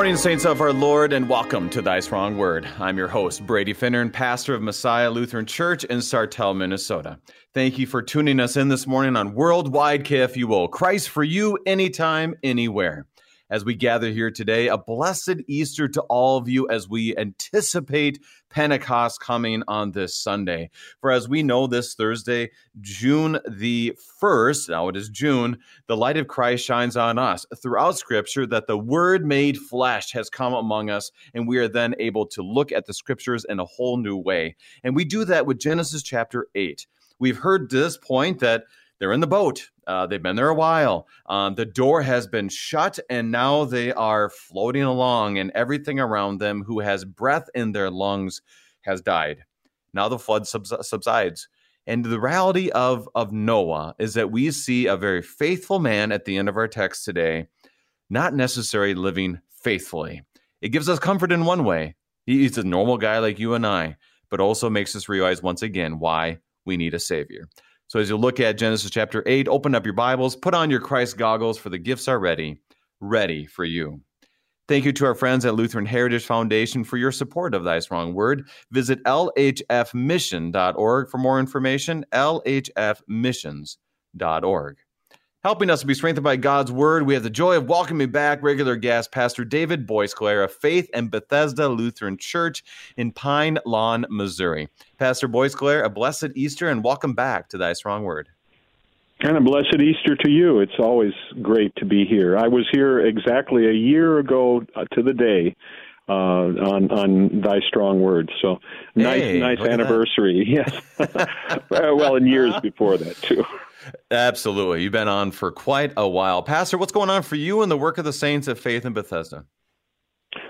Morning, saints of our Lord, and welcome to Thy Strong Word. I'm your host, Brady Finnern, and pastor of Messiah Lutheran Church in Sartell, Minnesota. Thank you for tuning us in this morning on Worldwide KFUO. Christ for you, anytime, anywhere as we gather here today. A blessed Easter to all of you as we anticipate Pentecost coming on this Sunday. For as we know, this Thursday, June the 1st, now it is June, the light of Christ shines on us throughout Scripture that the Word made flesh has come among us, and we are then able to look at the Scriptures in a whole new way. And we do that with Genesis chapter 8. We've heard this point that they're in the boat. Uh, they've been there a while. Um, the door has been shut, and now they are floating along, and everything around them who has breath in their lungs has died. Now the flood subs- subsides. And the reality of, of Noah is that we see a very faithful man at the end of our text today, not necessarily living faithfully. It gives us comfort in one way. He's a normal guy like you and I, but also makes us realize once again why we need a savior. So as you look at Genesis chapter 8, open up your Bibles, put on your Christ goggles, for the gifts are ready, ready for you. Thank you to our friends at Lutheran Heritage Foundation for your support of Thy Strong Word. Visit lhfmission.org for more information, lhfmissions.org. Helping us to be strengthened by God's word, we have the joy of welcoming back regular guest Pastor David Boisclair of Faith and Bethesda Lutheran Church in Pine Lawn, Missouri. Pastor Boisclair, a blessed Easter and welcome back to Thy Strong Word. And a blessed Easter to you. It's always great to be here. I was here exactly a year ago uh, to the day uh, on on Thy Strong word. So nice, Hey, nice anniversary. Yes. well, and years before that too. Absolutely. You've been on for quite a while. Pastor, what's going on for you and the work of the saints of Faith in Bethesda?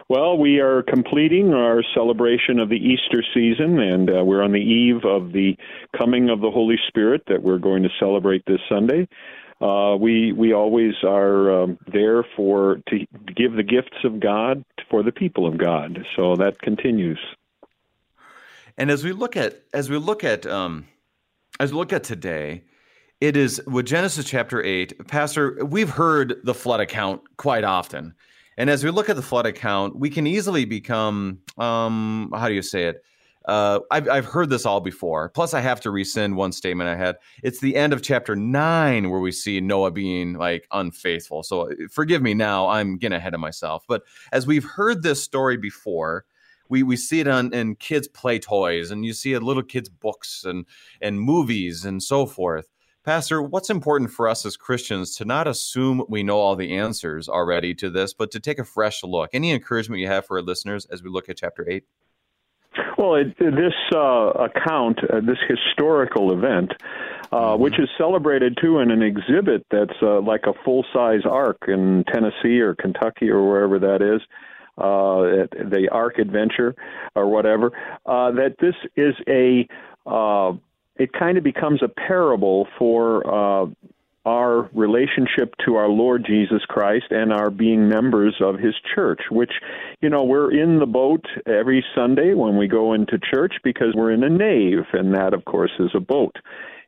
Well, we are completing our celebration of the Easter season, and uh, we're on the eve of the coming of the Holy Spirit that we're going to celebrate this Sunday. Uh, we we always are um, there for to give the gifts of God for the people of God. So that continues. And as we look at as we look at um, as we look at today, it is with Genesis chapter eight, Pastor. We've heard the flood account quite often, and as we look at the flood account, we can easily become um, how do you say it? Uh, I've, I've heard this all before. Plus, I have to rescind one statement I had. It's the end of chapter nine where we see Noah being like unfaithful. So forgive me now. I'm getting ahead of myself. But as we've heard this story before, we, we see it on in kids' play toys, and you see it little kids' books and and movies and so forth. Pastor, what's important for us as Christians to not assume we know all the answers already to this, but to take a fresh look? Any encouragement you have for our listeners as we look at chapter eight? Well, it, this uh, account, uh, this historical event, uh, which is celebrated too in an exhibit that's uh, like a full size ark in Tennessee or Kentucky or wherever that is. Uh, the Ark Adventure or whatever. Uh, that this is a, uh, it kind of becomes a parable for uh, our relationship to our Lord Jesus Christ and our being members of His church, which, you know, we're in the boat every Sunday when we go into church because we're in a nave, and that, of course, is a boat.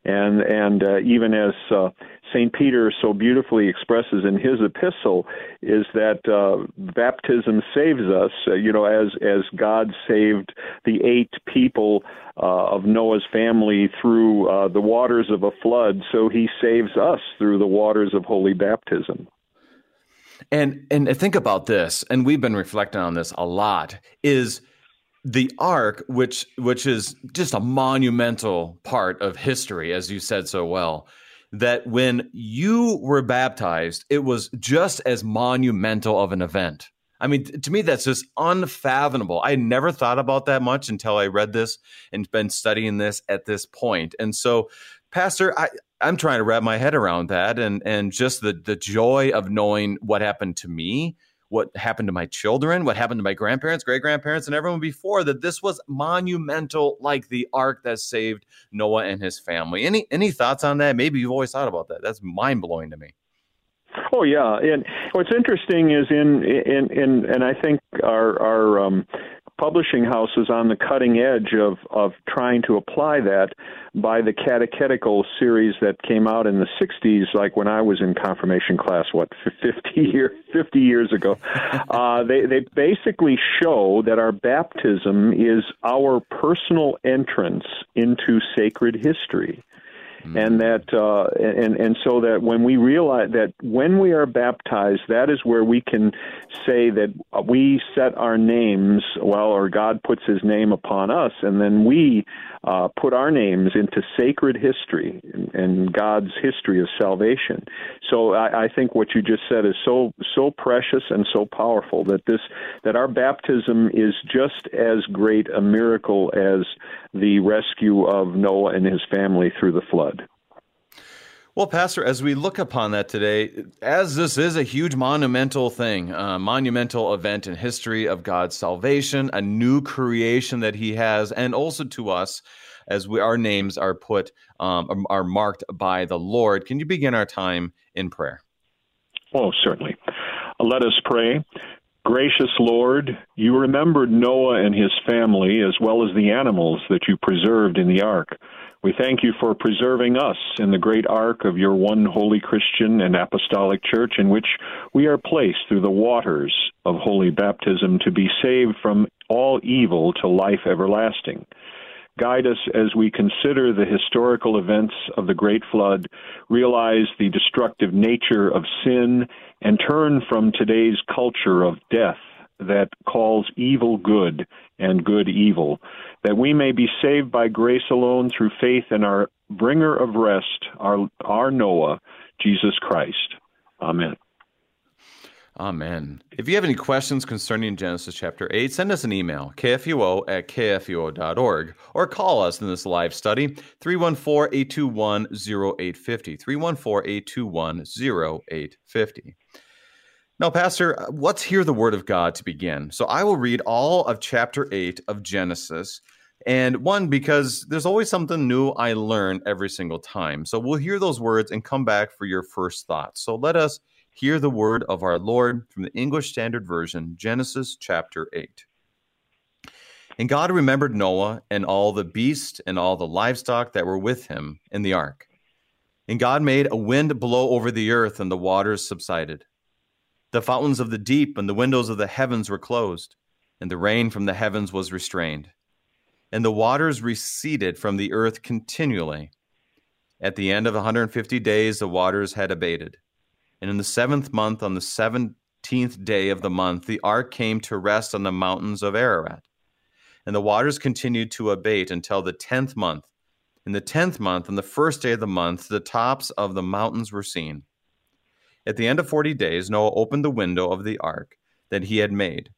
And and uh, even as uh, Saint Peter so beautifully expresses in his epistle, is that uh, baptism saves us. Uh, you know, as as God saved the eight people uh, of Noah's family through uh, the waters of a flood, so He saves us through the waters of holy baptism. And and think about this, and we've been reflecting on this a lot. Is the ark, which which is just a monumental part of history, as you said so well, that when you were baptized, it was just as monumental of an event. I mean, to me, that's just unfathomable. I never thought about that much until I read this and been studying this at this point. And so, Pastor, I, I'm trying to wrap my head around that, and and just the the joy of knowing what happened to me what happened to my children, what happened to my grandparents, great grandparents, and everyone before that this was monumental, like the ark that saved Noah and his family. Any any thoughts on that? Maybe you've always thought about that. That's mind blowing to me. Oh yeah, and what's interesting is in in in, and I think our our um, publishing houses on the cutting edge of, of trying to apply that by the catechetical series that came out in the 60s, like when I was in confirmation class, what, 50, year, 50 years ago. Uh, they, they basically show that our baptism is our personal entrance into sacred history. Mm-hmm. And that, uh, and and so that when we realize that when we are baptized, that is where we can say that we set our names, well, or God puts His name upon us, and then we uh, put our names into sacred history and, God's history of salvation. So I, I think what you just said is so so precious and so powerful that this that our baptism is just as great a miracle as the rescue of Noah and his family through the flood. Well, Pastor, as we look upon that today, as this is a huge monumental thing, a monumental event in history of God's salvation, a new creation that He has, and also to us, as we, our names are put, um, are marked by the Lord. Can you begin our time in prayer? Oh, certainly. Let us pray. Gracious Lord, you remembered Noah and his family as well as the animals that you preserved in the ark. We thank you for preserving us in the great ark of your one holy Christian and apostolic church in which we are placed through the waters of holy baptism to be saved from all evil to life everlasting. Guide us as we consider the historical events of the Great Flood, realize the destructive nature of sin, and turn from today's culture of death that calls evil good and good evil, that we may be saved by grace alone through faith in our bringer of rest, our, our Noah, Jesus Christ. Amen. Amen. If you have any questions concerning Genesis chapter 8, send us an email, kfuo at kfuo.org, or call us in this live study, 314 821 0850. 314 821 0850. Now, Pastor, let's hear the word of God to begin. So I will read all of chapter 8 of Genesis. And one, because there's always something new I learn every single time. So we'll hear those words and come back for your first thoughts. So let us hear the word of our Lord from the English Standard Version, Genesis chapter 8. And God remembered Noah and all the beasts and all the livestock that were with him in the ark. And God made a wind blow over the earth, and the waters subsided. The fountains of the deep and the windows of the heavens were closed, and the rain from the heavens was restrained. And the waters receded from the earth continually. At the end of 150 days, the waters had abated. And in the seventh month, on the seventeenth day of the month, the ark came to rest on the mountains of Ararat. And the waters continued to abate until the tenth month. In the tenth month, on the first day of the month, the tops of the mountains were seen. At the end of forty days, Noah opened the window of the ark that he had made,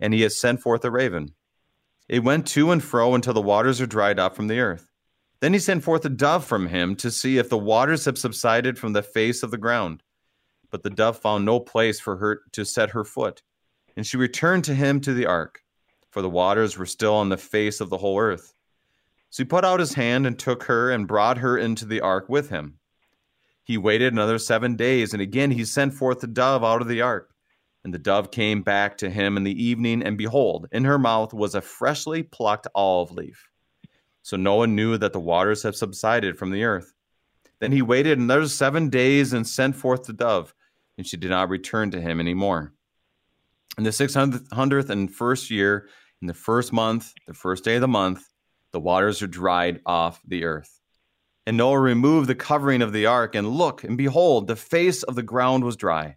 and he had sent forth a raven. It went to and fro until the waters are dried up from the earth. Then he sent forth a dove from him to see if the waters have subsided from the face of the ground. But the dove found no place for her to set her foot, and she returned to him to the ark, for the waters were still on the face of the whole earth. So he put out his hand and took her and brought her into the ark with him. He waited another seven days, and again he sent forth the dove out of the ark. And the dove came back to him in the evening, and behold, in her mouth was a freshly plucked olive leaf. So Noah knew that the waters had subsided from the earth. Then he waited another seven days and sent forth the dove, and she did not return to him any more. In the six hundredth and first year, in the first month, the first day of the month, the waters are dried off the earth. And Noah removed the covering of the ark, and look, and behold, the face of the ground was dry.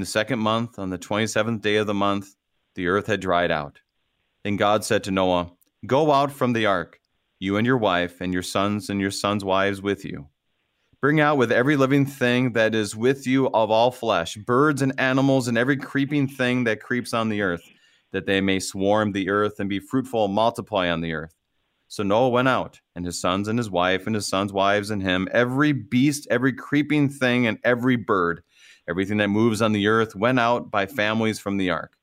In the second month, on the twenty seventh day of the month, the earth had dried out. Then God said to Noah, Go out from the ark, you and your wife, and your sons and your sons' wives with you. Bring out with every living thing that is with you of all flesh, birds and animals, and every creeping thing that creeps on the earth, that they may swarm the earth and be fruitful and multiply on the earth. So Noah went out, and his sons and his wife, and his sons' wives, and him, every beast, every creeping thing, and every bird, everything that moves on the earth, went out by families from the ark.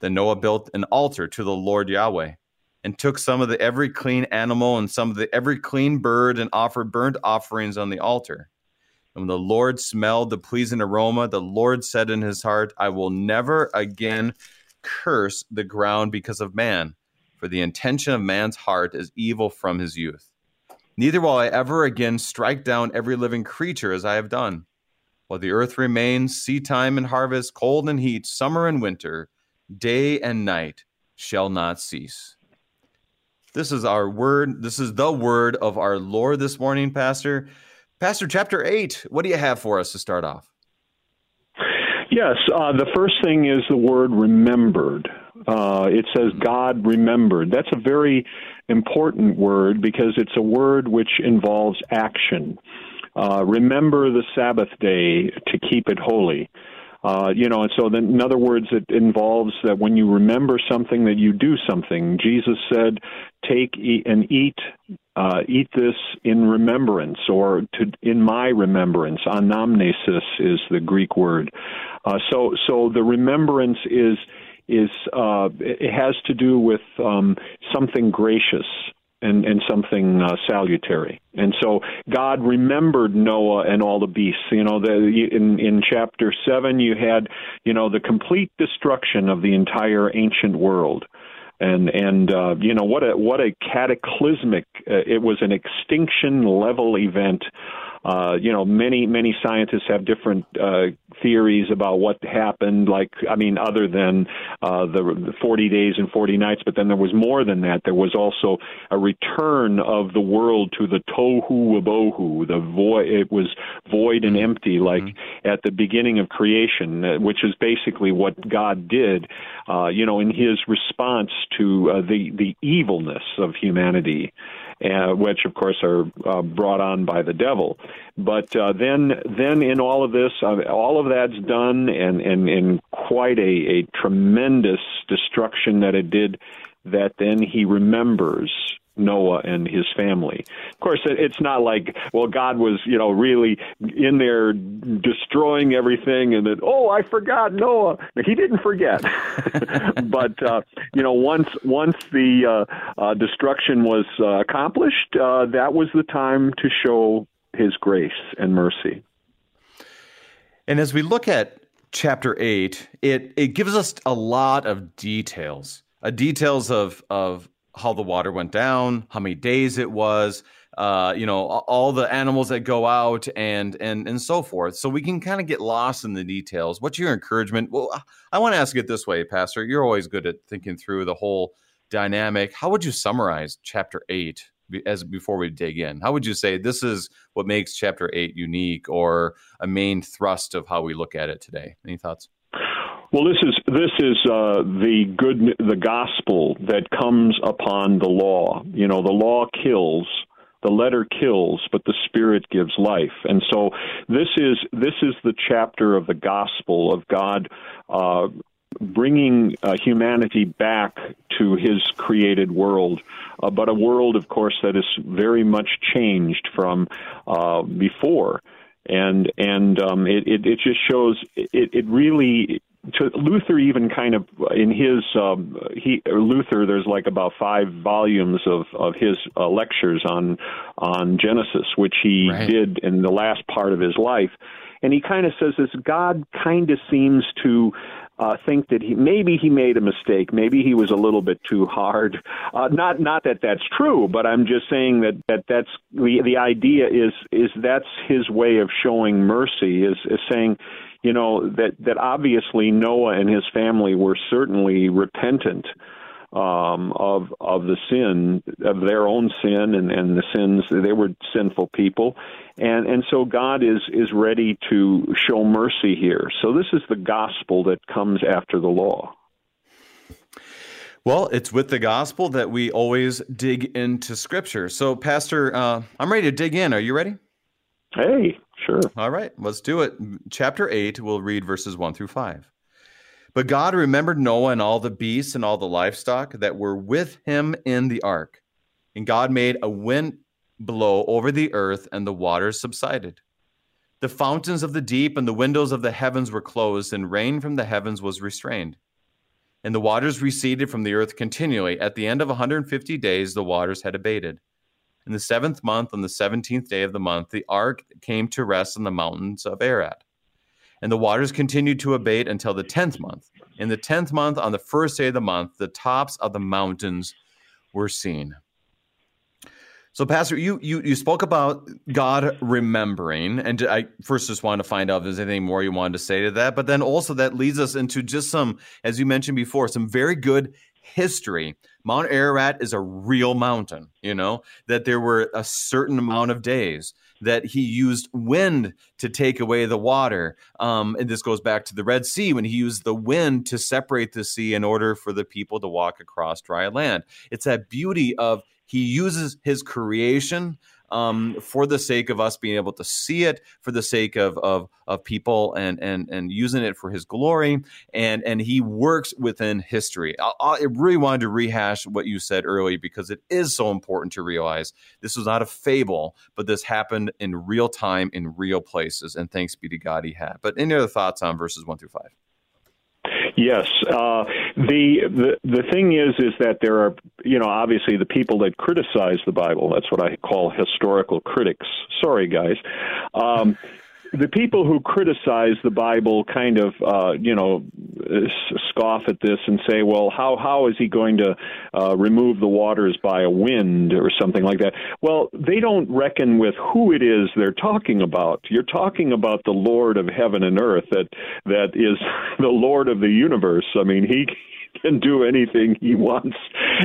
Then Noah built an altar to the Lord Yahweh, and took some of the every clean animal and some of the every clean bird, and offered burnt offerings on the altar. And when the Lord smelled the pleasing aroma, the Lord said in his heart, I will never again curse the ground because of man, for the intention of man's heart is evil from his youth. Neither will I ever again strike down every living creature as I have done. While the earth remains, seed time and harvest, cold and heat, summer and winter, day and night shall not cease. This is our word. This is the word of our Lord this morning, Pastor. Pastor, chapter 8, what do you have for us to start off? Yes, uh, the first thing is the word remembered. Uh, it says God remembered. That's a very important word because it's a word which involves action. Uh, remember the Sabbath day to keep it holy. Uh, you know, and so then, in other words, it involves that when you remember something, that you do something. Jesus said, "Take eat, and eat, uh, eat this in remembrance, or to in my remembrance." Anamnesis is the Greek word. Uh, so, so the remembrance is is uh, it has to do with um, something gracious and, and something uh, salutary. And so God remembered Noah and all the beasts. You know, the, in in chapter seven, you had you know the complete destruction of the entire ancient world. And and uh, you know what a what a cataclysmic uh, it was an extinction level event uh, you know, many many scientists have different uh, theories about what happened. Like, I mean, other than uh, the, the 40 days and 40 nights, but then there was more than that. There was also a return of the world to the tohu wabohu. The void. It was void and empty, like mm-hmm. at the beginning of creation, uh, which is basically what God did. Uh, you know, in His response to uh, the the evilness of humanity uh, which of course are uh, brought on by the devil. But uh, then, then in all of this, uh, all of that's done, and and in quite a, a tremendous destruction that it did. That then he remembers Noah and his family. Of course, it's not like, well, God was, you know, really in there destroying everything and that, oh, I forgot Noah. He didn't forget. but, uh, you know, once, once the uh, uh, destruction was uh, accomplished, uh, that was the time to show his grace and mercy. And as we look at chapter 8, it, it gives us a lot of details. Uh, details of of how the water went down, how many days it was, uh, you know, all the animals that go out and and and so forth. So we can kind of get lost in the details. What's your encouragement? Well, I want to ask it this way, Pastor. You're always good at thinking through the whole dynamic. How would you summarize chapter eight as before we dig in? How would you say this is what makes chapter eight unique, or a main thrust of how we look at it today? Any thoughts? Well, this is this is uh, the good the gospel that comes upon the law. You know, the law kills, the letter kills, but the spirit gives life. And so this is this is the chapter of the gospel of God. Uh, bringing uh, humanity back to his created world, uh, but a world, of course, that is very much changed from uh, before and and um, it, it, it just shows it, it really to Luther even kind of in his um, he Luther there's like about five volumes of of his uh, lectures on on Genesis which he right. did in the last part of his life and he kind of says this God kind of seems to uh, think that he maybe he made a mistake, maybe he was a little bit too hard. Uh, not not that that's true, but I'm just saying that that that's the the idea is is that's his way of showing mercy is is saying you know that that obviously Noah and his family were certainly repentant um, of of the sin of their own sin and, and the sins they were sinful people, and and so God is is ready to show mercy here. So this is the gospel that comes after the law. Well, it's with the gospel that we always dig into Scripture. So, Pastor, uh, I'm ready to dig in. Are you ready? Hey, sure. All right, let's do it. Chapter 8, we'll read verses 1 through 5. But God remembered Noah and all the beasts and all the livestock that were with him in the ark. And God made a wind blow over the earth, and the waters subsided. The fountains of the deep and the windows of the heavens were closed, and rain from the heavens was restrained. And the waters receded from the earth continually. At the end of 150 days, the waters had abated. In the seventh month, on the seventeenth day of the month, the ark came to rest on the mountains of Ararat. And the waters continued to abate until the tenth month. In the tenth month, on the first day of the month, the tops of the mountains were seen. So, Pastor, you you you spoke about God remembering, and I first just wanted to find out if there's anything more you wanted to say to that. But then also that leads us into just some, as you mentioned before, some very good history. Mount Ararat is a real mountain. You know that there were a certain amount of days that he used wind to take away the water. Um, and this goes back to the Red Sea when he used the wind to separate the sea in order for the people to walk across dry land. It's that beauty of he uses his creation um, for the sake of us being able to see it, for the sake of of, of people and and and using it for His glory, and and He works within history. I, I really wanted to rehash what you said earlier because it is so important to realize this was not a fable, but this happened in real time in real places, and thanks be to God He had. But any other thoughts on verses one through five? Yes, uh, the, the the thing is, is that there are, you know, obviously the people that criticize the Bible. That's what I call historical critics. Sorry, guys. Um, the people who criticize the Bible kind of, uh, you know, scoff at this and say, well, how how is he going to uh, remove the waters by a wind or something like that? Well, they don't reckon with who it is they're talking about. You're talking about the Lord of heaven and earth, that that is the Lord of the universe. I mean, he can do anything he wants,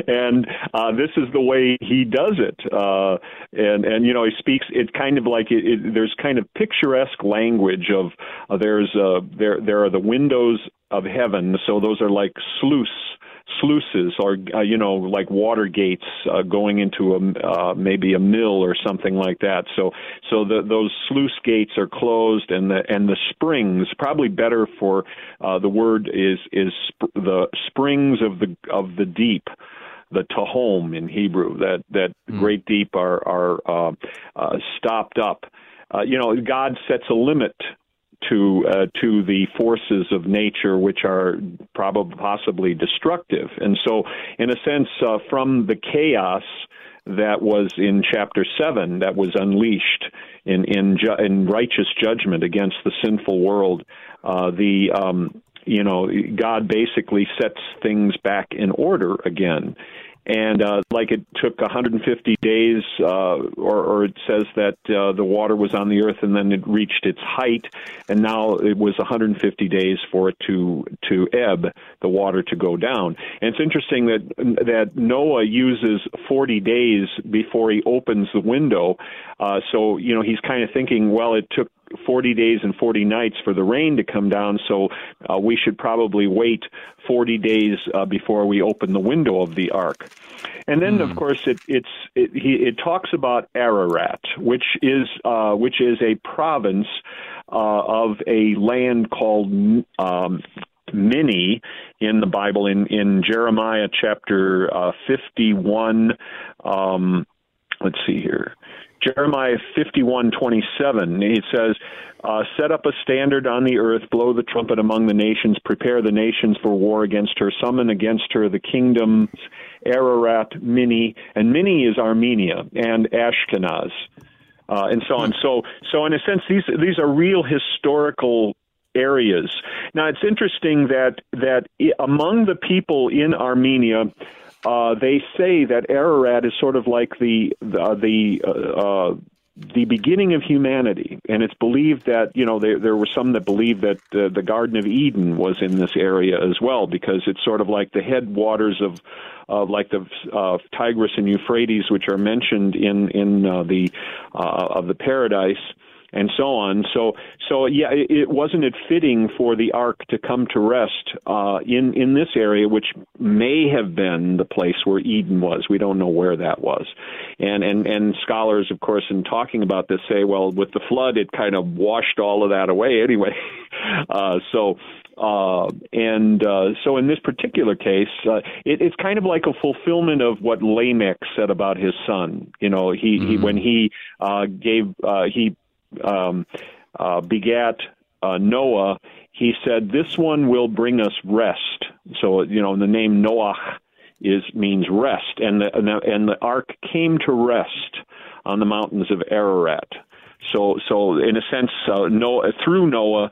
and uh, this is the way he does it. Uh, and and you know he speaks. It's kind of like it, it, there's kind of picturesque language of uh, there's uh, there there are the windows of heaven. So those are like sluice sluices or uh, you know like water gates uh, going into a uh, maybe a mill or something like that so so the, those sluice gates are closed and the and the springs probably better for uh, the word is is sp- the springs of the of the deep the Tehom in Hebrew, that that mm. great deep are are uh, uh, stopped up. Uh, you know, God sets a limit to uh, to the forces of nature, which are probably possibly destructive. And so, in a sense, uh, from the chaos that was in chapter seven, that was unleashed in in, ju- in righteous judgment against the sinful world, uh, the um, you know God basically sets things back in order again and uh, like it took 150 days, uh, or, or it says that uh, the water was on the earth and then it reached its height, and now it was 150 days for it to to ebb, the water to go down. And it's interesting that that Noah uses 40 days before he opens the window. Uh, so you know he's kind of thinking, well, it took 40 days and 40 nights for the rain to come down, so uh, we should probably wait 40 days uh, before we open the window of the ark. And then, mm. of hmm. course, it, it's it, he, it talks about Ararat, which is uh, which is a province uh, of a land called um, in the Bible in in Jeremiah chapter uh, 51. Um, let's see here. Jeremiah 51:27 it says uh, set up a standard on the earth blow the trumpet among the nations prepare the nations for war against her summon against her the kingdoms Ararat Minni and Minni is Armenia and Ashkenaz uh, and so on. So so in a sense these these are real historical areas. Now it's interesting that that among the people in Armenia uh, they say that Ararat is sort of like the the, the uh, the beginning of humanity, and it's believed that you know there there were some that believe that uh, the Garden of Eden was in this area as well because it's sort of like the headwaters of uh, like the uh, Tigris and Euphrates, which are mentioned in in uh, the uh, of the paradise and so on. So, so yeah, it, wasn't it fitting for the ark to come to rest uh, in in this area, which may have been the place where Eden was. We don't know where that was, and and and scholars, of course, in talking about this, say, well, with the flood, it kind of washed all of that away anyway. Uh, so. Uh, and uh, so in this particular case, uh, it, it's kind of like a fulfillment of what Lamech said about his son. You know, he, mm-hmm. he when he uh, gave uh, he um, uh, begat uh, Noah, he said, "This one will bring us rest." So you know, the name Noah is means rest, and the, and the and the ark came to rest on the mountains of Ararat. So, so in a sense, uh, Noah, through Noah, uh,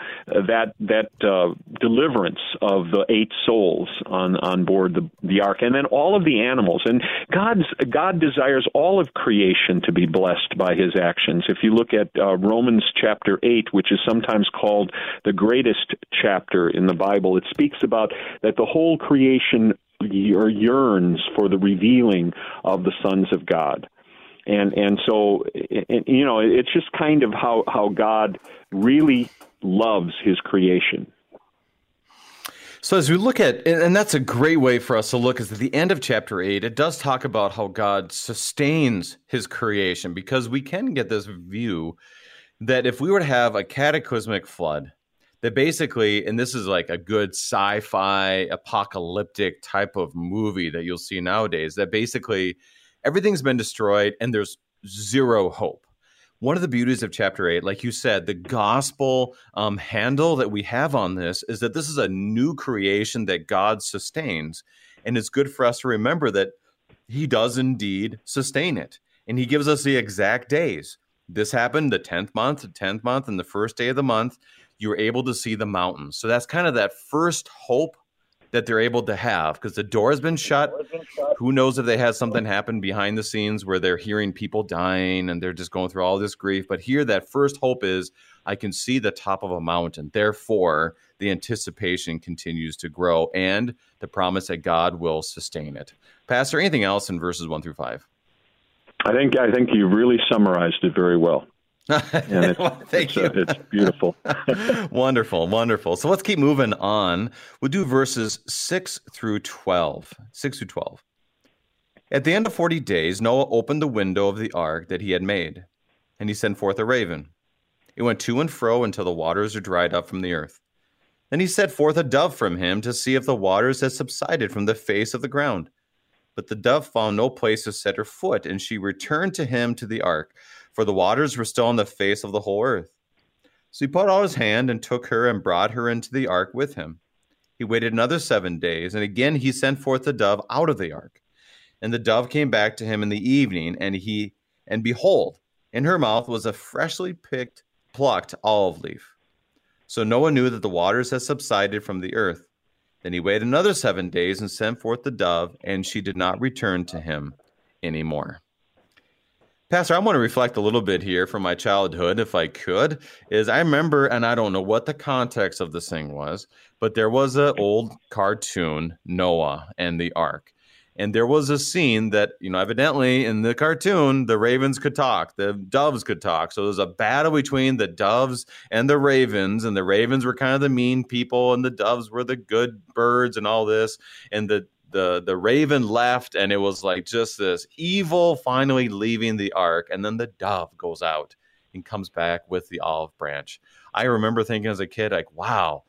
that that uh, deliverance of the eight souls on on board the the ark, and then all of the animals, and God's God desires all of creation to be blessed by His actions. If you look at uh, Romans chapter eight, which is sometimes called the greatest chapter in the Bible, it speaks about that the whole creation yearns for the revealing of the sons of God and and so you know it's just kind of how how God really loves His creation. So as we look at, and that's a great way for us to look, is at the end of chapter eight, it does talk about how God sustains His creation, because we can get this view that if we were to have a cataclysmic flood, that basically, and this is like a good sci-fi apocalyptic type of movie that you'll see nowadays, that basically everything's been destroyed and there's zero hope. One of the beauties of chapter eight, like you said, the gospel um, handle that we have on this is that this is a new creation that God sustains. And it's good for us to remember that He does indeed sustain it. And He gives us the exact days. This happened the 10th month, the 10th month, and the first day of the month. You were able to see the mountains. So that's kind of that first hope that they're able to have because the door has been shut. Who knows if they had something happen behind the scenes where they're hearing people dying and they're just going through all this grief. But here, that first hope is I can see the top of a mountain. Therefore, the anticipation continues to grow and the promise that God will sustain it. Pastor, anything else in verses one through five? I think I think you really summarized it very well. It's, well, thank it's, you. Uh, it's beautiful. wonderful, wonderful. So let's keep moving on. We'll do verses 6 through 12. 6 through 12. At the end of 40 days, Noah opened the window of the ark that he had made, and he sent forth a raven. It went to and fro until the waters were dried up from the earth. Then he set forth a dove from him to see if the waters had subsided from the face of the ground. But the dove found no place to set her foot, and she returned to him to the ark for the waters were still on the face of the whole earth. So he put out his hand and took her and brought her into the ark with him. He waited another seven days, and again he sent forth the dove out of the ark. And the dove came back to him in the evening, and he and behold, in her mouth was a freshly picked, plucked olive leaf. So Noah knew that the waters had subsided from the earth. Then he waited another seven days and sent forth the dove, and she did not return to him any more. Pastor, I want to reflect a little bit here from my childhood, if I could. Is I remember, and I don't know what the context of this thing was, but there was an old cartoon, Noah and the Ark. And there was a scene that, you know, evidently in the cartoon, the ravens could talk, the doves could talk. So there was a battle between the doves and the ravens, and the ravens were kind of the mean people, and the doves were the good birds and all this. And the the the raven left and it was like just this evil finally leaving the ark and then the dove goes out and comes back with the olive branch. I remember thinking as a kid like wow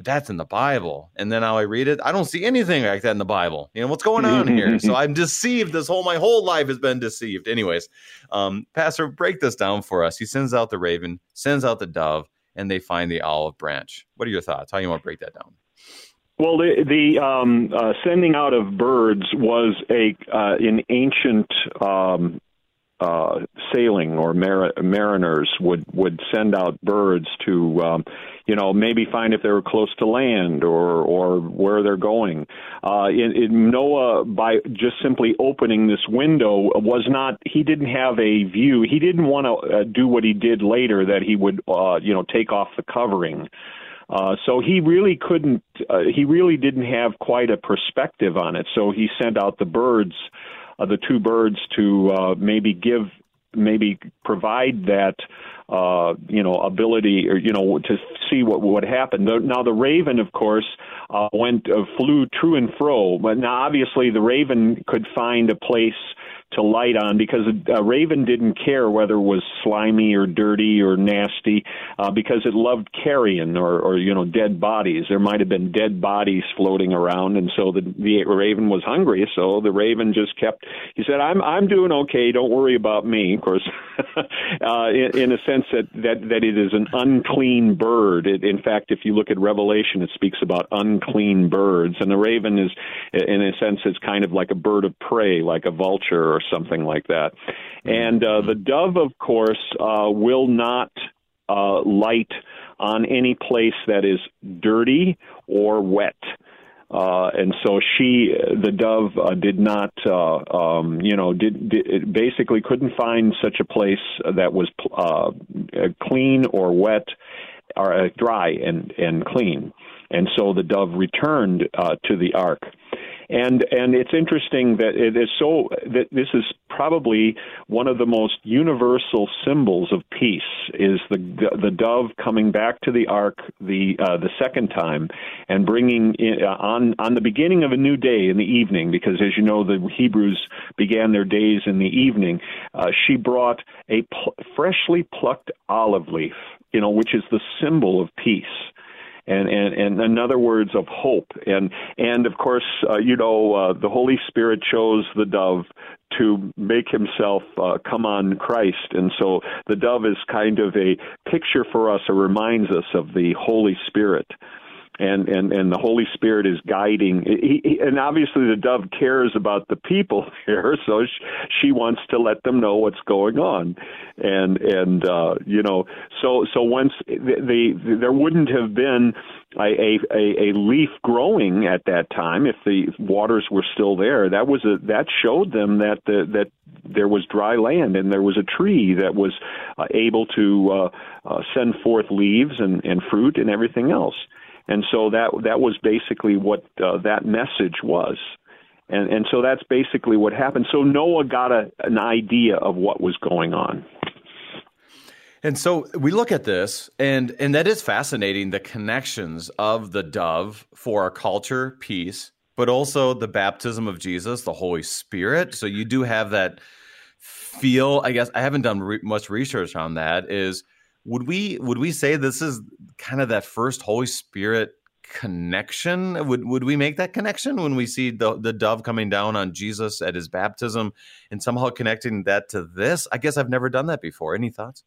that's in the bible. And then now i read it i don't see anything like that in the bible. You know what's going on here? So i'm deceived. This whole my whole life has been deceived. Anyways um, pastor break this down for us. He sends out the raven sends out the dove and they find the olive branch. What are your thoughts? How do you want to break that down well, the, the um, uh, sending out of birds was a uh, in ancient um, uh, sailing or mar- mariners would would send out birds to um, you know maybe find if they were close to land or or where they're going. Uh, in, in Noah, by just simply opening this window, was not he didn't have a view. He didn't want to uh, do what he did later that he would uh, you know take off the covering. Uh, so he really couldn't, uh, he really didn't have quite a perspective on it. So he sent out the birds, uh, the two birds, to uh, maybe give, maybe provide that, uh, you know, ability or you know to see what would happen. Now the raven, of course, uh, went uh, flew to and fro, but now obviously the raven could find a place to light on because a raven didn't care whether it was slimy or dirty or nasty uh, because it loved carrion or, or you know dead bodies. There might have been dead bodies floating around, and so the, the raven was hungry. So the raven just kept. He said, "I'm I'm doing okay. Don't worry about me." Of course, uh, in, in a sense that, that that it is an unclean bird. It, in fact, if you look at Revelation, it speaks about unclean birds, and the raven is, in a sense, it's kind of like a bird of prey, like a vulture or something like that. And uh, the dove, of course, uh, will not uh, light on any place that is dirty or wet. Uh, and so she, the dove, uh, did not, uh, um, you know, did, did basically couldn't find such a place that was uh, clean or wet, or uh, dry and and clean. And so the dove returned uh, to the ark. And and it's interesting that it is so that this is probably one of the most universal symbols of peace is the the dove coming back to the ark the uh, the second time and bringing in, uh, on on the beginning of a new day in the evening because as you know the Hebrews began their days in the evening. Uh, she brought a pl- freshly plucked olive leaf, you know, which is the symbol of peace and, and, and in other words of hope. And and of course uh, you know uh, the Holy Spirit chose the dove to make himself uh, come on Christ. And so the dove is kind of a picture for us or reminds us of the Holy Spirit and and and the Holy Spirit is guiding. He, he, and obviously, the dove cares about the people here, so she, she wants to let them know what's going on, and and uh, you know, so so once the, the there wouldn't have been a, a a leaf growing at that time if the waters were still there. That was a that showed them that the, that there was dry land and there was a tree that was uh, able to uh, uh, send forth leaves and, and fruit and everything else. And so that that was basically what uh, that message was. And and so that's basically what happened. So Noah got a, an idea of what was going on. And so we look at this, and and that is fascinating. The connections of the dove for our culture, peace, but also the baptism of Jesus, the Holy Spirit. So you do have that feel. I guess I haven't done re- much research on that. Is would we would we say this is kind of that first Holy Spirit connection? Would would we make that connection when we see the the dove coming down on Jesus at his baptism and somehow connecting that to this? I guess I've never done that before. Any thoughts?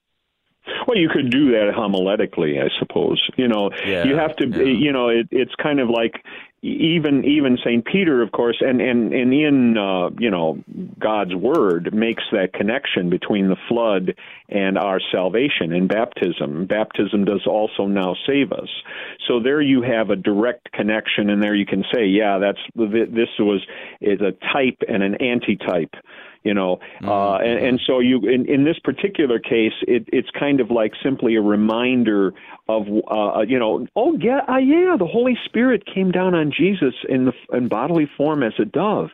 Well, you could do that homiletically, I suppose. You know, yeah, you have to. Yeah. You know, it, it's kind of like even even Saint Peter, of course, and and and in uh, you know God's word makes that connection between the flood and our salvation and baptism. Baptism does also now save us. So there you have a direct connection, and there you can say, yeah, that's this was is a type and an antitype you know mm-hmm. uh and, and so you in, in this particular case it, it's kind of like simply a reminder of uh you know oh yeah uh, yeah the holy spirit came down on jesus in the in bodily form as a dove.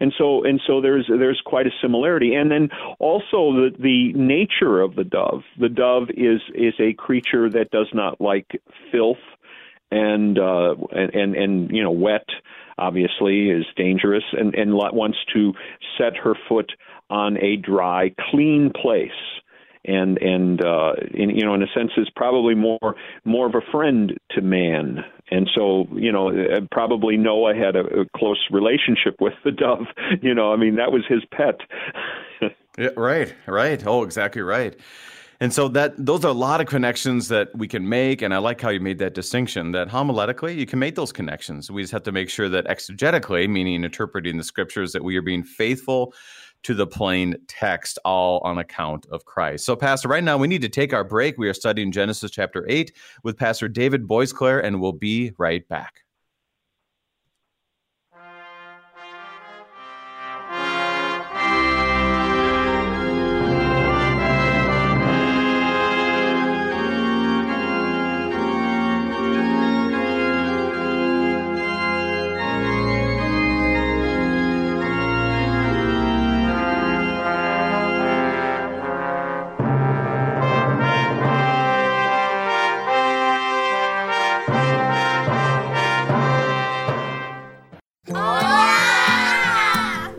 And so and so there's there's quite a similarity. And then also the the nature of the dove. The dove is is a creature that does not like filth and uh and and, and you know wet obviously is dangerous and, and wants to set her foot on a dry, clean place. And and uh, in, you know, in a sense, is probably more more of a friend to man. And so, you know, uh, probably Noah had a, a close relationship with the dove. You know, I mean, that was his pet. yeah, right, right. Oh, exactly right. And so that those are a lot of connections that we can make, and I like how you made that distinction. That homiletically, you can make those connections. We just have to make sure that exegetically, meaning interpreting the scriptures, that we are being faithful to the plain text, all on account of Christ. So, Pastor, right now we need to take our break. We are studying Genesis chapter eight with Pastor David Boisclair, and we'll be right back.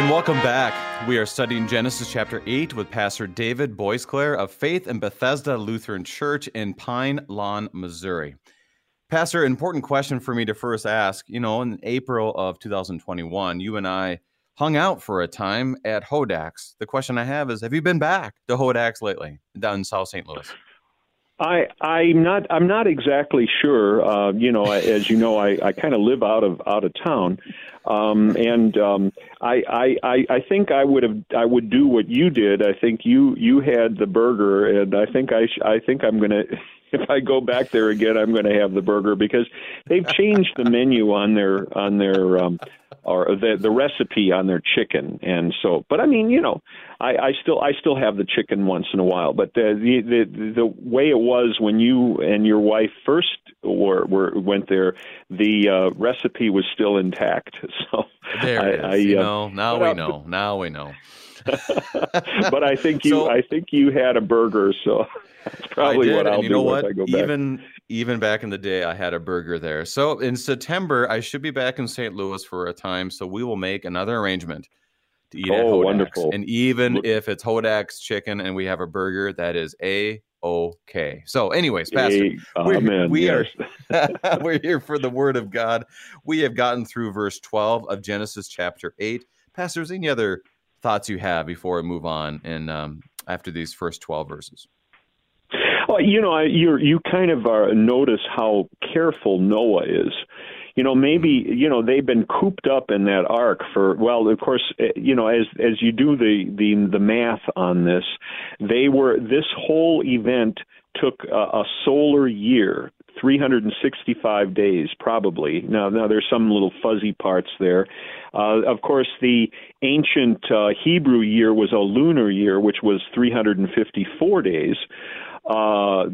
And welcome back. We are studying Genesis chapter 8 with Pastor David Boisclair of Faith in Bethesda Lutheran Church in Pine Lawn, Missouri. Pastor, important question for me to first ask. You know, in April of 2021, you and I hung out for a time at Hodak's. The question I have is Have you been back to Hodak's lately down in South St. Louis? I I'm not I'm not exactly sure. Uh, you know, I, as you know, I, I kind of live out of out of town, um, and um, I, I I think I would have I would do what you did. I think you you had the burger, and I think I sh- I think I'm gonna. If I go back there again, I'm going to have the burger because they've changed the menu on their on their um, or the the recipe on their chicken. And so but i mean you know i i still i still have the chicken once in a while but the the the, the way it was when you and your wife first were, were went there the uh recipe was still intact. So there it I, is. I, you uh, know now we know. Now we know. But I think you so, I think you had a burger, so that's probably what I'll do know what? Even even back in the day, I had a burger there. So in September, I should be back in St. Louis for a time. So we will make another arrangement to eat oh, at Hodak's. Wonderful. And even Look. if it's Hodak's chicken and we have a burger, that is a okay. So, anyways, Pastor, we're, we yes. are we're here for the Word of God. We have gotten through verse twelve of Genesis chapter eight. Pastor, is any other thoughts you have before we move on and um, after these first twelve verses? Well, you know, you you kind of uh, notice how careful Noah is. You know, maybe you know they've been cooped up in that ark for well, of course, eh, you know, as as you do the the the math on this, they were this whole event took a, a solar year 365 days probably. Now now there's some little fuzzy parts there. Uh, of course the ancient uh, hebrew year was a lunar year which was 354 days uh,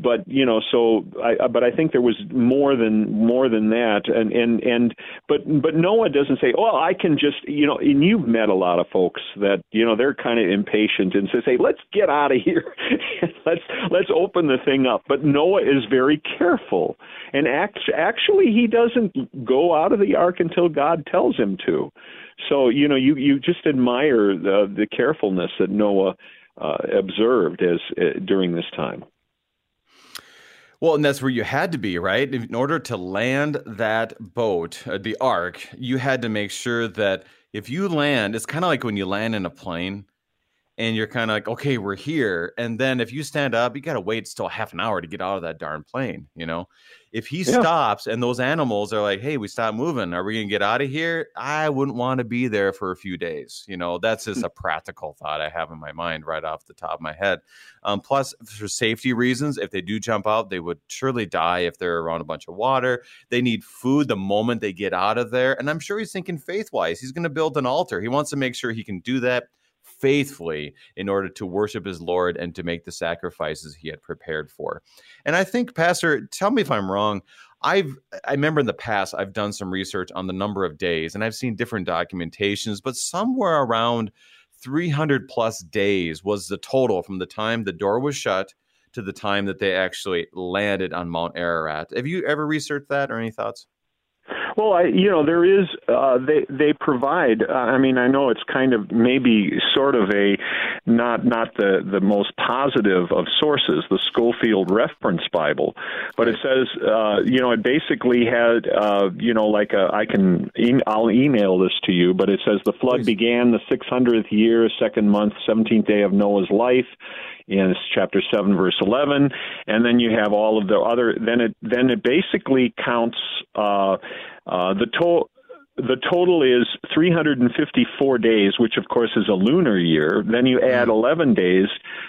but you know, so I, but I think there was more than more than that, and and and but but Noah doesn't say, "Oh, I can just you know." And you've met a lot of folks that you know they're kind of impatient and says, "Hey, let's get out of here, let's let's open the thing up." But Noah is very careful, and act, actually he doesn't go out of the ark until God tells him to. So you know, you you just admire the the carefulness that Noah uh, observed as uh, during this time. Well, and that's where you had to be, right? In order to land that boat, uh, the ark, you had to make sure that if you land, it's kind of like when you land in a plane and you're kind of like, okay, we're here. And then if you stand up, you got to wait still half an hour to get out of that darn plane, you know? If he yeah. stops and those animals are like, hey, we stop moving, are we going to get out of here? I wouldn't want to be there for a few days. You know, that's just a practical thought I have in my mind right off the top of my head. Um, plus, for safety reasons, if they do jump out, they would surely die if they're around a bunch of water. They need food the moment they get out of there. And I'm sure he's thinking faith wise. He's going to build an altar. He wants to make sure he can do that faithfully in order to worship his Lord and to make the sacrifices he had prepared for. And I think, Pastor, tell me if I'm wrong. I've I remember in the past I've done some research on the number of days and I've seen different documentations, but somewhere around 300 plus days was the total from the time the door was shut to the time that they actually landed on Mount Ararat. Have you ever researched that or any thoughts? Well, I, you know, there is uh, they they provide. Uh, I mean, I know it's kind of maybe sort of a not not the the most positive of sources, the Scofield Reference Bible, but it says, uh, you know, it basically had, uh, you know, like a, I can e- I'll email this to you, but it says the flood Please. began the 600th year, second month, 17th day of Noah's life in chapter 7 verse 11 and then you have all of the other then it then it basically counts uh, uh, the total the total is 354 days, which of course is a lunar year. Then you add mm-hmm. 11 days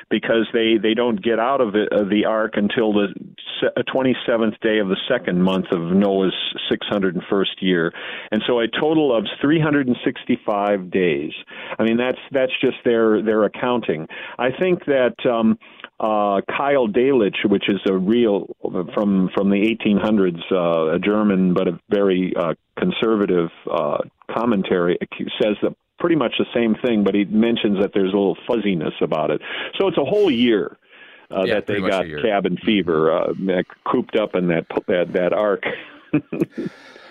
because they, they don't get out of, it, of the ark until the 27th day of the second month of Noah's 601st year. And so a total of 365 days. I mean, that's, that's just their, their accounting. I think that, um, uh, Keil Delitzsch, which is a real from from the 1800s, uh, a German but a very uh, conservative uh, commentary, says that pretty much the same thing, but he mentions that there's a little fuzziness about it. So it's a whole year. Uh, yeah, that they got cabin fever, uh, cooped up in that that that ark.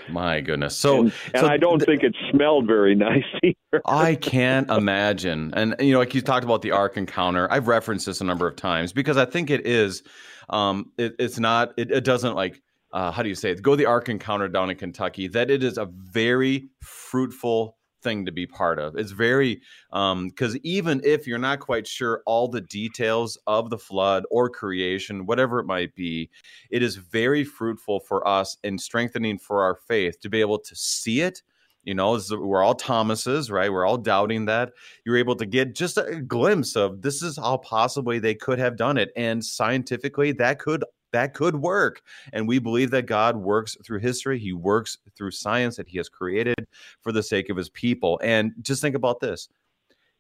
My goodness. So, and, and so I don't th- think it smelled very nice either. I can't imagine. And you know, like you talked about the Ark encounter, I've referenced this a number of times because I think it is. Um, it, it's not. It, it doesn't like. Uh, how do you say it? Go the Ark encounter down in Kentucky. That it is a very fruitful thing to be part of. It's very because um, even if you're not quite sure all the details of the flood or creation, whatever it might be, it is very fruitful for us and strengthening for our faith to be able to see it. You know, we're all Thomases, right? We're all doubting that. You're able to get just a glimpse of this is how possibly they could have done it. And scientifically, that could that could work. And we believe that God works through history, He works through science that He has created for the sake of His people. And just think about this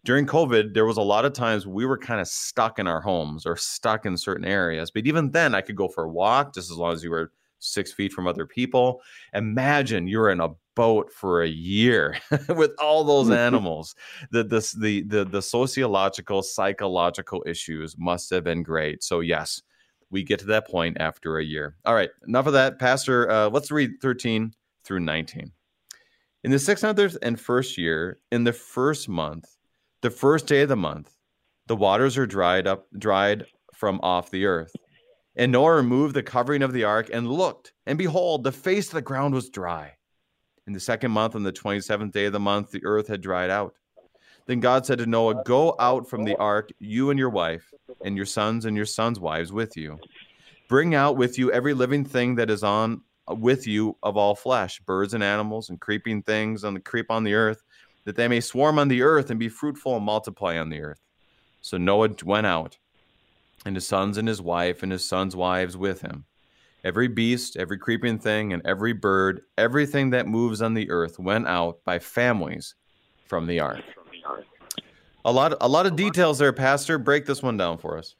during COVID, there was a lot of times we were kind of stuck in our homes or stuck in certain areas. But even then, I could go for a walk just as long as you were six feet from other people. Imagine you're in a boat for a year with all those animals. the, the the the the sociological, psychological issues must have been great. So yes, we get to that point after a year. All right, enough of that. Pastor, uh, let's read 13 through 19. In the 600th and first year, in the first month, the first day of the month, the waters are dried up, dried from off the earth. And Noah removed the covering of the ark and looked, and behold, the face of the ground was dry. In the second month, on the 27th day of the month, the earth had dried out. Then God said to Noah, Go out from the ark, you and your wife, and your sons and your sons' wives with you. Bring out with you every living thing that is on with you of all flesh, birds and animals, and creeping things on the creep on the earth, that they may swarm on the earth and be fruitful and multiply on the earth. So Noah went out, and his sons and his wife and his sons' wives with him. Every beast, every creeping thing, and every bird, everything that moves on the earth went out by families from the ark. A lot, a lot of details there, Pastor. Break this one down for us.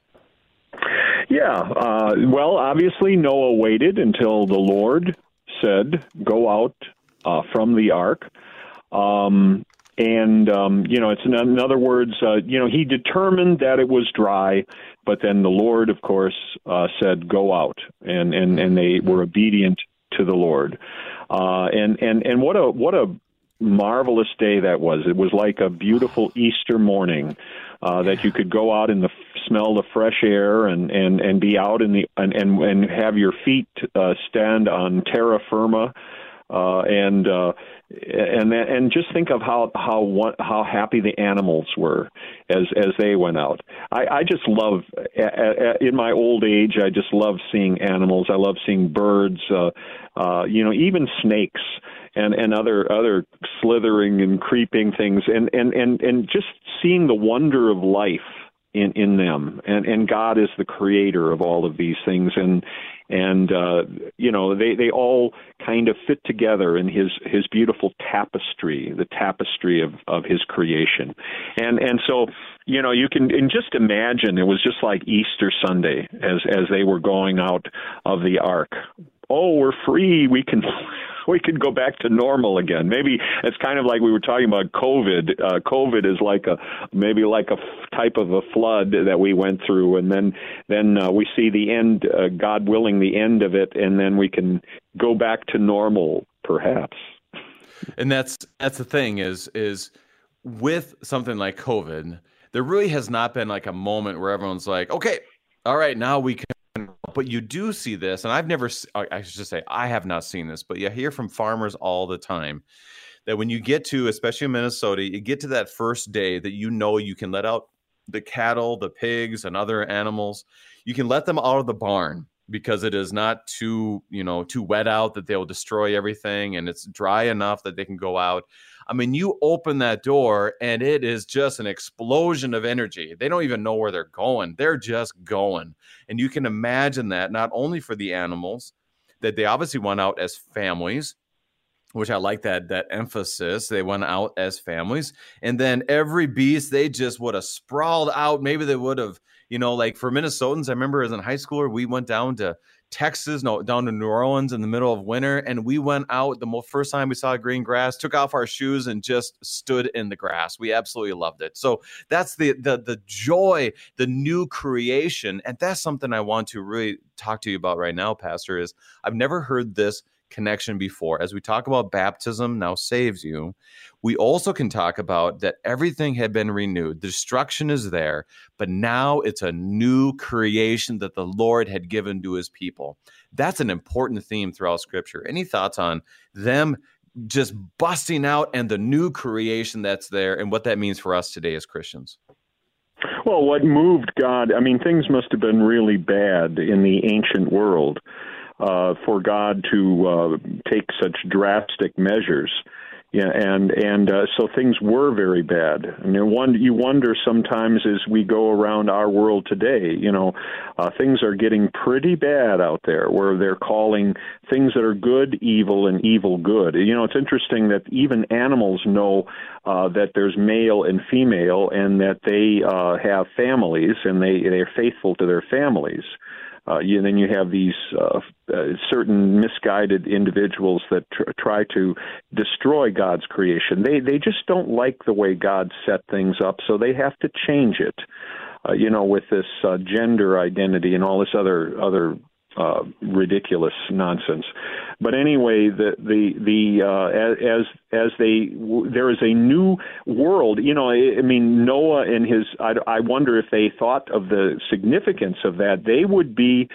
Yeah. Uh, well, obviously, Noah waited until the Lord said, "Go out uh, from the ark." Um, and um, you know, it's in, in other words, uh, you know, he determined that it was dry, but then the Lord, of course, uh, said, "Go out," and and and they were obedient to the Lord. Uh, and and and what a what a marvelous day that was. It was like a beautiful Easter morning uh, that you could go out and the smell the fresh air and and and be out in the and and, and have your feet uh, stand on terra firma. Uh, and uh, and and just think of how how how happy the animals were as as they went out. I, I just love in my old age. I just love seeing animals. I love seeing birds. Uh, uh, you know, even snakes and and other other slithering and creeping things, and and and and just seeing the wonder of life in in them and and God is the creator of all of these things and and uh you know they they all kind of fit together in his his beautiful tapestry the tapestry of of his creation. And and so you know you can and just imagine it was just like Easter Sunday as as they were going out of the ark oh we're free we can we could go back to normal again. Maybe it's kind of like we were talking about COVID. Uh, COVID is like a maybe like a f- type of a flood that we went through, and then then uh, we see the end, uh, God willing, the end of it, and then we can go back to normal, perhaps. And that's that's the thing is is with something like COVID, there really has not been like a moment where everyone's like, okay, all right, now we can but you do see this, and I've never, I should just say, I have not seen this, but you hear from farmers all the time that when you get to, especially in Minnesota, you get to that first day that you know you can let out the cattle, the pigs, and other animals. You can let them out of the barn because it is not too, you know, too wet out that they'll destroy everything, and it's dry enough that they can go out. I mean, you open that door and it is just an explosion of energy. They don't even know where they're going. They're just going. And you can imagine that not only for the animals, that they obviously went out as families, which I like that that emphasis. They went out as families, and then every beast they just would have sprawled out. Maybe they would have, you know, like for Minnesotans. I remember as in high school, we went down to Texas, no, down to New Orleans in the middle of winter, and we went out the first time we saw green grass, took off our shoes, and just stood in the grass. We absolutely loved it. So that's the the the joy, the new creation, and that's something I want to really talk to you about right now, Pastor. Is I've never heard this connection before. As we talk about baptism now saves you, we also can talk about that everything had been renewed. The destruction is there, but now it's a new creation that the Lord had given to his people. That's an important theme throughout scripture. Any thoughts on them just busting out and the new creation that's there and what that means for us today as Christians? Well, what moved God? I mean, things must have been really bad in the ancient world uh, for God to uh, take such drastic measures. Yeah, and and uh, so things were very bad. Mean, one you wonder sometimes as we go around our world today. You know, uh, things are getting pretty bad out there, where they're calling things that are good evil and evil good. You know, it's interesting that even animals know uh, that there's male and female, and that they uh, have families, and they they're faithful to their families. Uh, you, then you have these uh, uh, certain misguided individuals that tr- try to destroy God's creation. They they just don't like the way God set things up, so they have to change it. Uh, you know, with this uh, gender identity and all this other other uh, ridiculous nonsense. But anyway, the the the uh, as as they there is a new world. You know, I, I mean Noah and his. I, I wonder if they thought of the significance of that. They would be.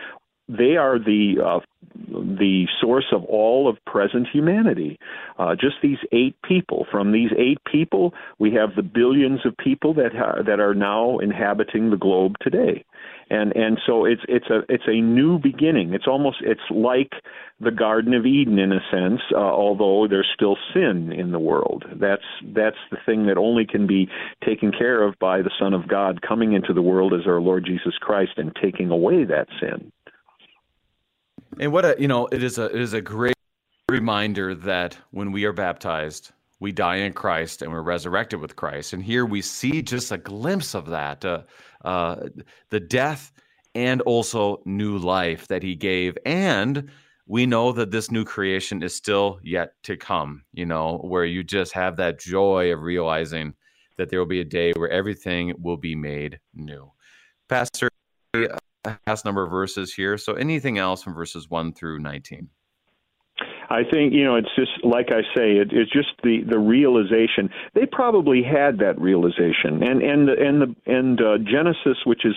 They are the uh, the source of all of present humanity. Uh, just these eight people. From these eight people, we have the billions of people that ha- that are now inhabiting the globe today and and so it's it's a it's a new beginning. It's almost it's like the Garden of Eden in a sense, uh, although there's still sin in the world. That's that's the thing that only can be taken care of by the Son of God coming into the world as our Lord Jesus Christ and taking away that sin. And what a you know it is a it is a great reminder that when we are baptized we die in Christ and we're resurrected with Christ. And here we see just a glimpse of that uh, uh, the death and also new life that he gave. And we know that this new creation is still yet to come, you know, where you just have that joy of realizing that there will be a day where everything will be made new. Pastor, past number of verses here. So anything else from verses 1 through 19? I think you know it's just like I say, it, it's just the the realization. They probably had that realization, and and the, and the and uh, Genesis, which is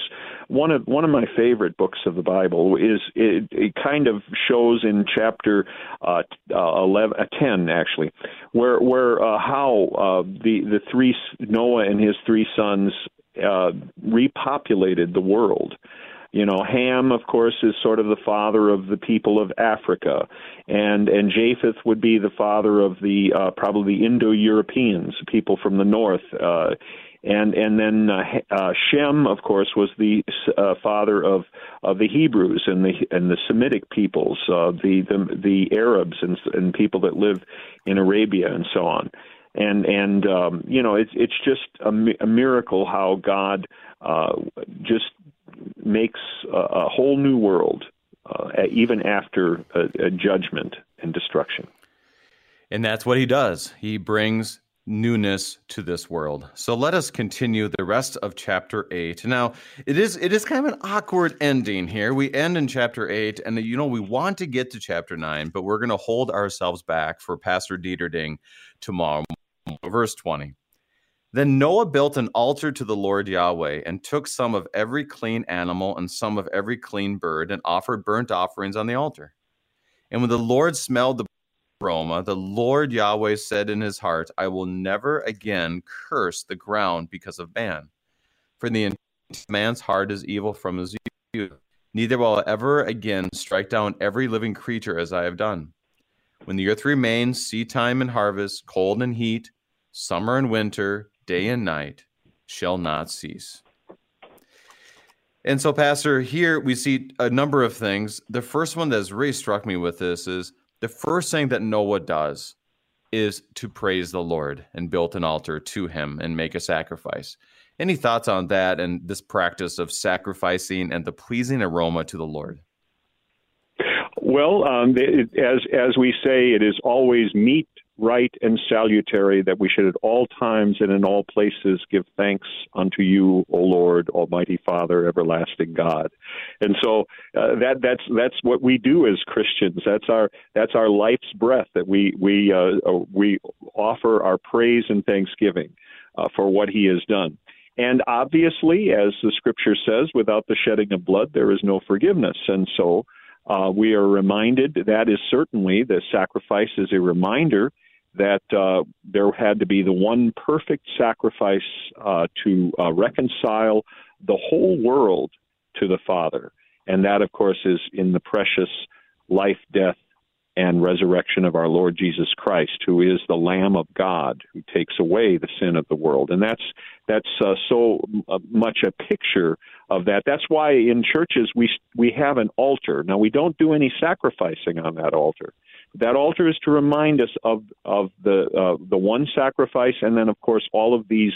one of one of my favorite books of the Bible, is it, it kind of shows in chapter uh, uh, 11, uh, ten actually, where where uh, how uh, the the three Noah and his three sons uh, repopulated the world. You know, Ham, of course, is sort of the father of the people of Africa, and and Japheth would be the father of the uh, probably the Indo-Europeans, people from the north. Uh, and and then uh, uh, Shem, of course, was the uh, father of of the Hebrews and the and the Semitic peoples, uh, the the the Arabs and and people that live in Arabia and so on. And and um, you know it's it's just a, a miracle how God uh, just makes a, a whole new world, uh, even after a, a judgment and destruction. And that's what he does. He brings newness to this world. So let us continue the rest of chapter 8. Now, it is it is kind of an awkward ending here. We end in chapter 8 and you know we want to get to chapter 9, but we're going to hold ourselves back for Pastor Dieterding tomorrow. Verse 20. Then Noah built an altar to the Lord Yahweh and took some of every clean animal and some of every clean bird and offered burnt offerings on the altar. And when the Lord smelled the aroma, the Lord Yahweh said in his heart, I will never again curse the ground because of man. For the man's heart is evil from his youth. Neither will I ever again strike down every living creature as I have done. When the earth remains, seed time and harvest, cold and heat, summer and winter, day and night shall not cease. And so, Pastor, here we see a number of things. The first one that has really struck me with this is the first thing that Noah does is to praise the Lord and build an altar to him and make a sacrifice. Any thoughts on that and this practice of sacrificing and the pleasing aroma to the Lord? Well, um, it, as as we say, it is always meet right and salutary that we should at all times and in all places give thanks unto you, O Lord, Almighty Father, everlasting God. And so uh, that that's that's what we do as Christians. That's our that's our life's breath that we we uh, we offer our praise and thanksgiving uh, for what He has done. And obviously, as the Scripture says, without the shedding of blood, there is no forgiveness. And so. Uh, we are reminded that is certainly the sacrifice is a reminder that uh, there had to be the one perfect sacrifice uh, to uh, reconcile the whole world to the Father. And that, of course, is in the precious life, death, and resurrection of our Lord Jesus Christ, who is the Lamb of God who takes away the sin of the world. And that's that's uh, so uh, much a picture of that. That's why in churches we we have an altar. Now we don't do any sacrificing on that altar. That altar is to remind us of of the uh, the one sacrifice, and then of course all of these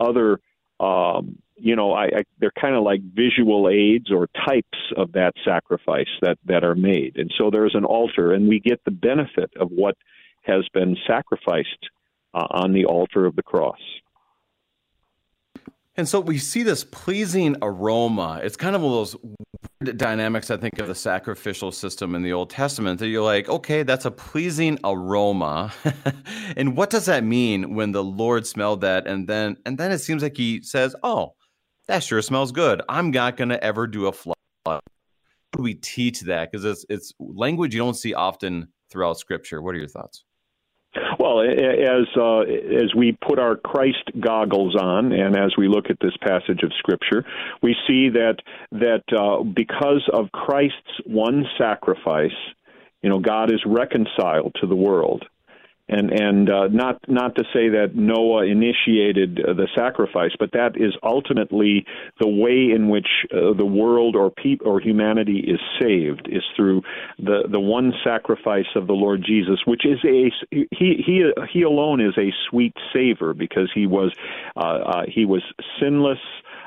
other. Um, you know, I, I, they're kind of like visual aids or types of that sacrifice that that are made, and so there's an altar, and we get the benefit of what has been sacrificed uh, on the altar of the cross. And so we see this pleasing aroma. It's kind of one of those dynamics, I think, of the sacrificial system in the Old Testament that you're like, okay, that's a pleasing aroma. and what does that mean when the Lord smelled that? And then, and then it seems like he says, oh, that sure smells good. I'm not to ever do a flood. We teach that? Because it's, it's language you don't see often throughout Scripture. What are your thoughts? Well, as uh, as we put our Christ goggles on, and as we look at this passage of Scripture, we see that that uh, because of Christ's one sacrifice, you know, God is reconciled to the world and and uh, not not to say that Noah initiated uh, the sacrifice, but that is ultimately the way in which uh, the world or pe- or humanity is saved is through the the one sacrifice of the Lord Jesus, which is a he he he alone is a sweet savor because he was uh, uh, he was sinless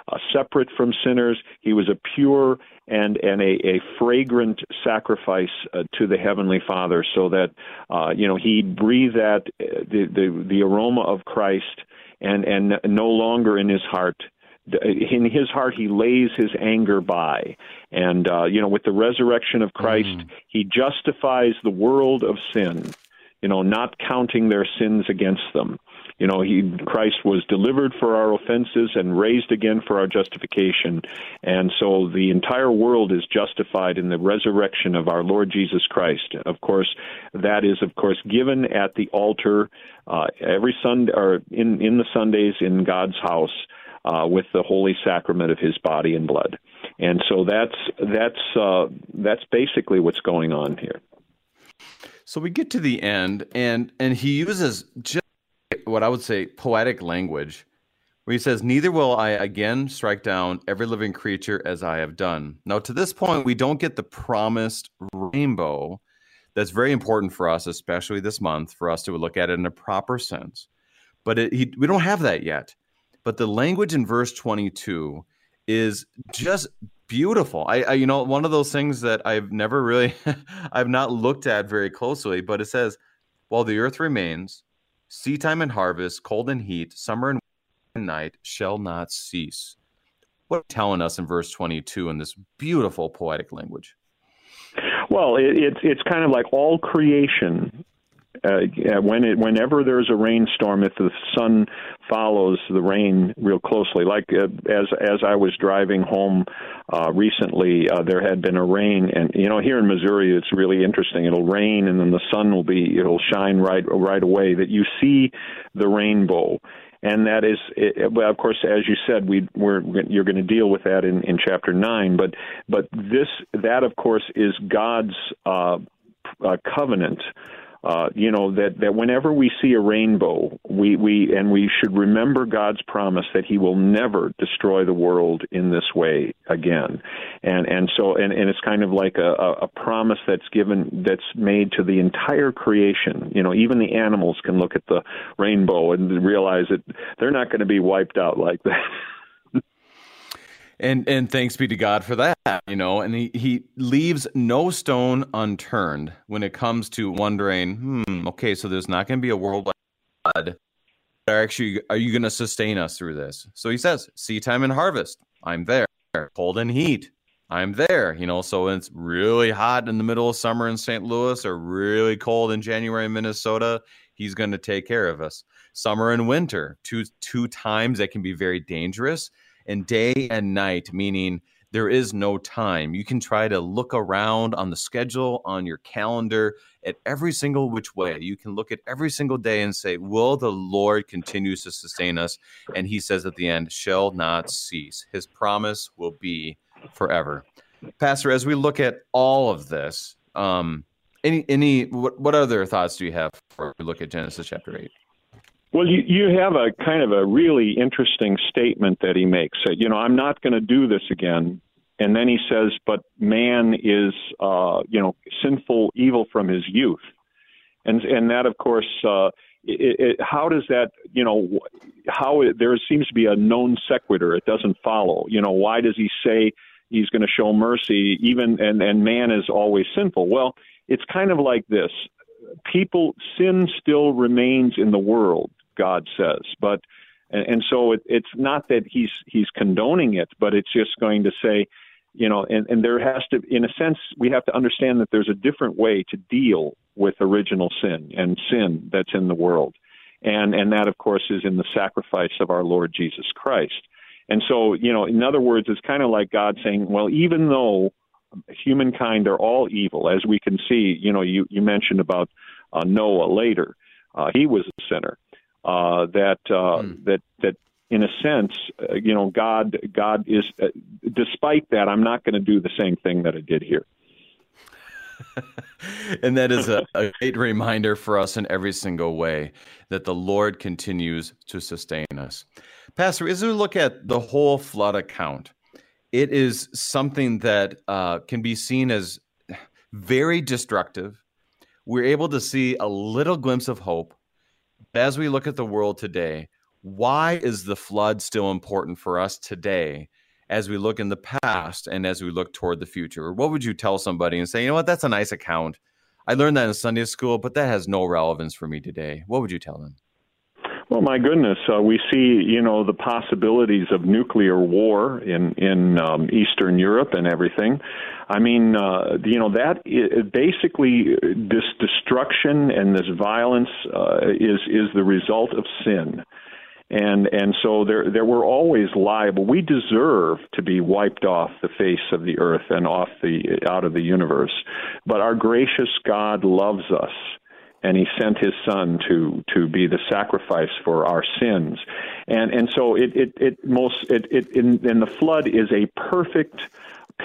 uh, separate from sinners. He was a pure and and a, a fragrant sacrifice uh, to the heavenly Father, so that uh, you know he breathed that uh, the, the the aroma of Christ, and and no longer in his heart in his heart he lays his anger by and uh you know with the resurrection of Christ mm. he justifies the world of sin you know not counting their sins against them you know, he Christ was delivered for our offenses and raised again for our justification. And so the entire world is justified in the resurrection of our Lord Jesus Christ. Of course, that is of course given at the altar uh, every Sunday or in in the Sundays in God's house. Uh, with the holy sacrament of His body and blood, and so that's that's uh, that's basically what's going on here. So we get to the end, and and he uses just what I would say poetic language where he says, Neither will I again strike down every living creature as I have done. Now, to this point, we don't get the promised rainbow that's very important for us, especially this month, for us to look at it in a proper sense. But it, he, we don't have that yet. But the language in verse 22 is just beautiful. I, I, you know, one of those things that I've never really, I've not looked at very closely, but it says, while the earth remains, sea Seedtime and harvest, cold and heat, summer and night shall not cease. What are you telling us in verse 22 in this beautiful poetic language? Well, it, it's it's kind of like all creation uh, when it, whenever there's a rainstorm, if the sun follows the rain real closely, like uh, as as I was driving home uh, recently, uh, there had been a rain, and you know here in Missouri, it's really interesting. It'll rain, and then the sun will be it'll shine right right away. That you see the rainbow, and that is, it, of course, as you said, we we're you're going to deal with that in in chapter nine. But but this that of course is God's uh, uh, covenant uh, you know that that whenever we see a rainbow, we we and we should remember God's promise that He will never destroy the world in this way again, and and so and, and it's kind of like a, a promise that's given that's made to the entire creation. You know, even the animals can look at the rainbow and realize that they're not going to be wiped out like that. and and thanks be to God for that, you know. And he he leaves no stone unturned when it comes to wondering, hmm, okay, so there's not going to be a worldwide flood. Are actually are you going to sustain us through this? So he says, seed time and harvest, I'm there. Cold and heat, I'm there. You know, so it's really hot in the middle of summer in St. Louis or really cold in January in Minnesota. He's going to take care of us. Summer and winter, two two times that can be very dangerous and day and night, meaning there is no time. You can try to look around on the schedule, on your calendar, at every single which way. You can look at every single day and say, Will the Lord continue to sustain us? And he says at the end, shall not cease. His promise will be forever. Pastor, as we look at all of this, um, any any what, what other thoughts do you have for we look at Genesis chapter eight? Well, you, you have a kind of a really interesting statement that he makes. That, you know, I'm not going to do this again. And then he says, but man is, uh, you know, sinful, evil from his youth. And, and that, of course, uh, it, it, how does that, you know, how it, there seems to be a non sequitur. It doesn't follow. You know, why does he say he's going to show mercy even, and, and man is always sinful? Well, it's kind of like this people sin still remains in the world God says. But and, and so it, it's not that he's he's condoning it, but it's just going to say, you know, and, and there has to, in a sense, we have to understand that there's a different way to deal with original sin and sin that's in the world, and and that of course is in the sacrifice of our Lord Jesus Christ. And so, you know, in other words, it's kind of like God saying, well, even though humankind are all evil, as we can see, you know, you, you mentioned about uh, Noah later, uh, he was a sinner uh, that uh, mm. that that in a sense, uh, you know, God God is. Uh, despite that, I'm not going to do the same thing that I did here. and that is a, a, great reminder for us in every single way that the Lord continues to sustain us. Pastor, as we look at the whole flood account, it is something that uh, can be seen as very destructive. We're able to see a little glimpse of hope, as we look at the world today, why is the flood still important for us today as we look in the past and as we look toward the future? What would you tell somebody and say, you know what, that's a nice account. I learned that in Sunday school, but that has no relevance for me today. What would you tell them? Well, my goodness, uh, we see you know the possibilities of nuclear war in in um, Eastern Europe and everything. I mean, uh, you know that basically this destruction and this violence uh, is is the result of sin and and so there there we're always liable. We deserve to be wiped off the face of the earth and off the out of the universe. But our gracious God loves us, and he sent his son to to be the sacrifice for our sins. And and so it it, it most it, it in, in the flood is a perfect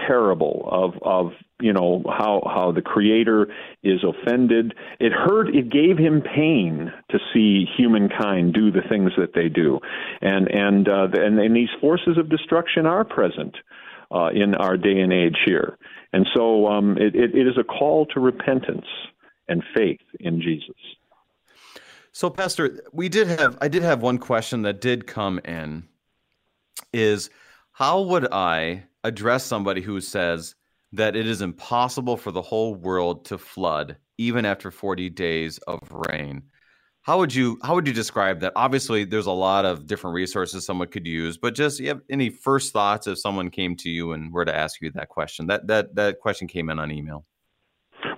parable of of you know how how the creator is offended. It hurt it gave him pain to see humankind do the things that they do. And and uh, and, and these forces of destruction are present uh, in our day and age here. And so um, it, it, it is a call to repentance and faith in Jesus. So, Pastor, we did have I did have one question that did come in. Is how would I address somebody who says that it is impossible for the whole world to flood even after 40 days of rain? How would you how would you describe that? Obviously, there's a lot of different resources someone could use, but just you have any first thoughts if someone came to you and were to ask you that question? That that that question came in on email.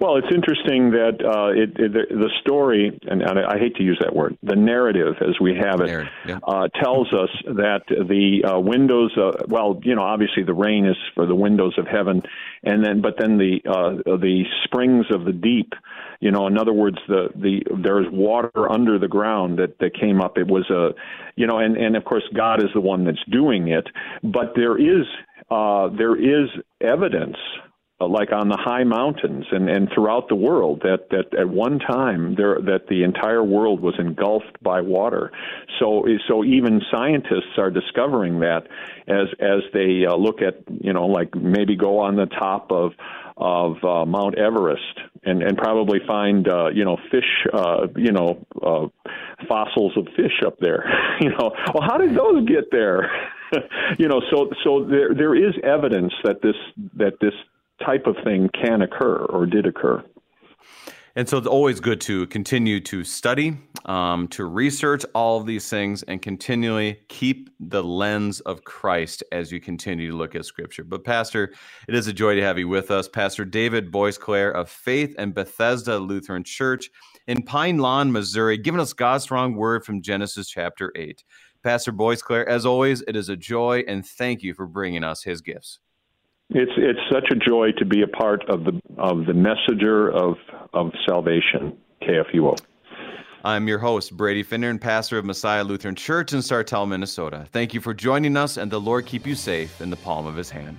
Well, it's interesting that uh, it, it, the story, and, and, I hate to use that word, the narrative as we have it, yeah. uh, tells us that the uh, windows, well, you know, obviously the rain is for the windows of heaven, and then, but then the uh, the springs of the deep, you know, in other words, the the there's water under the ground that that came up. It was a, you know, and and of course God is the one that's doing it, but there is uh, there is evidence uh, like on the high mountains and, and throughout the world that, that at one time there that the entire world was engulfed by water. So so even scientists are discovering that as as they uh, look at you know like maybe go on the top of of uh, Mount Everest and and probably find uh, you know fish uh, you know uh, fossils of fish up there. you know, well, how did those get there? you know, so so there there is evidence that this that this type of thing can occur or did occur. And so it's always good to continue to study, um, to research all of these things, and continually keep the lens of Christ as you continue to look at Scripture. But, Pastor, it is a joy to have you with us. Pastor David Boisclair of Faith and Bethesda Lutheran Church in Pine Lawn, Missouri, giving us God's strong word from Genesis chapter 8. Pastor Boisclair, as always, it is a joy, and thank you for bringing us his gifts. It's it's such a joy to be a part of the of the messenger of of salvation, KFUO. I'm your host, Brady Finnern, and pastor of Messiah Lutheran Church in Sartell, Minnesota. Thank you for joining us, and the Lord keep you safe in the palm of his hand.